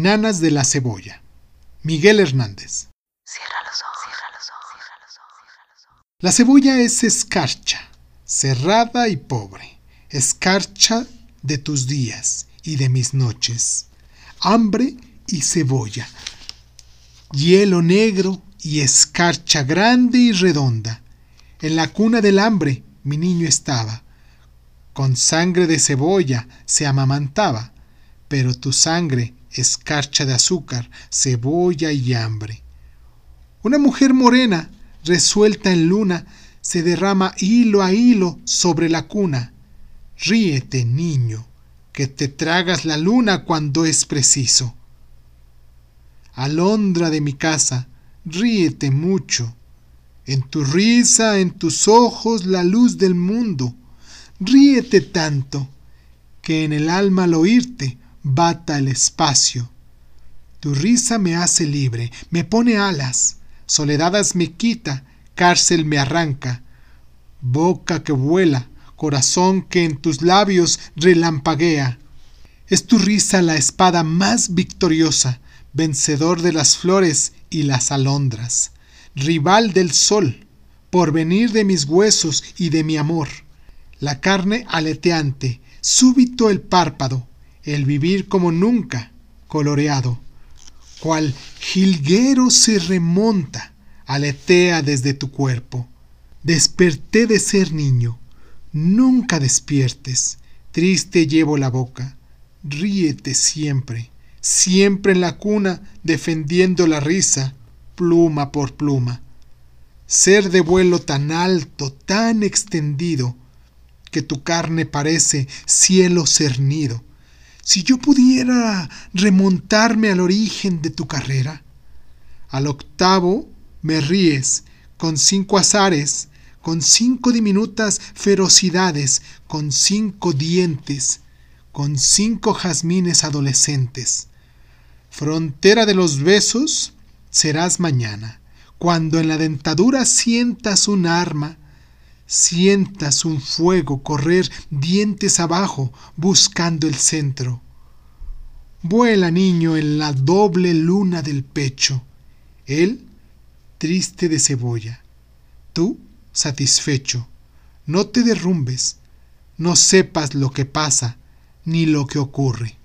Nanas de la cebolla. Miguel Hernández. Cierra los ojos, cierra los ojos, cierra los ojos, cierra los ojos. La cebolla es escarcha, cerrada y pobre, escarcha de tus días y de mis noches, hambre y cebolla, hielo negro y escarcha grande y redonda. En la cuna del hambre mi niño estaba, con sangre de cebolla se amamantaba, pero tu sangre escarcha de azúcar, cebolla y hambre. Una mujer morena, resuelta en luna, se derrama hilo a hilo sobre la cuna. Ríete, niño, que te tragas la luna cuando es preciso. Alondra de mi casa, ríete mucho. En tu risa, en tus ojos, la luz del mundo. Ríete tanto, que en el alma al oírte bata el espacio. Tu risa me hace libre, me pone alas, soledadas me quita, cárcel me arranca. Boca que vuela, corazón que en tus labios relampaguea. Es tu risa la espada más victoriosa, vencedor de las flores y las alondras, rival del sol, porvenir de mis huesos y de mi amor, la carne aleteante, súbito el párpado, el vivir como nunca, coloreado, cual jilguero se remonta, aletea desde tu cuerpo. Desperté de ser niño, nunca despiertes, triste llevo la boca, ríete siempre, siempre en la cuna defendiendo la risa, pluma por pluma. Ser de vuelo tan alto, tan extendido, que tu carne parece cielo cernido. Si yo pudiera remontarme al origen de tu carrera, al octavo me ríes con cinco azares, con cinco diminutas ferocidades, con cinco dientes, con cinco jazmines adolescentes. Frontera de los besos serás mañana, cuando en la dentadura sientas un arma, sientas un fuego correr dientes abajo buscando el centro. Vuela, niño, en la doble luna del pecho, él triste de cebolla, tú satisfecho. No te derrumbes, no sepas lo que pasa ni lo que ocurre.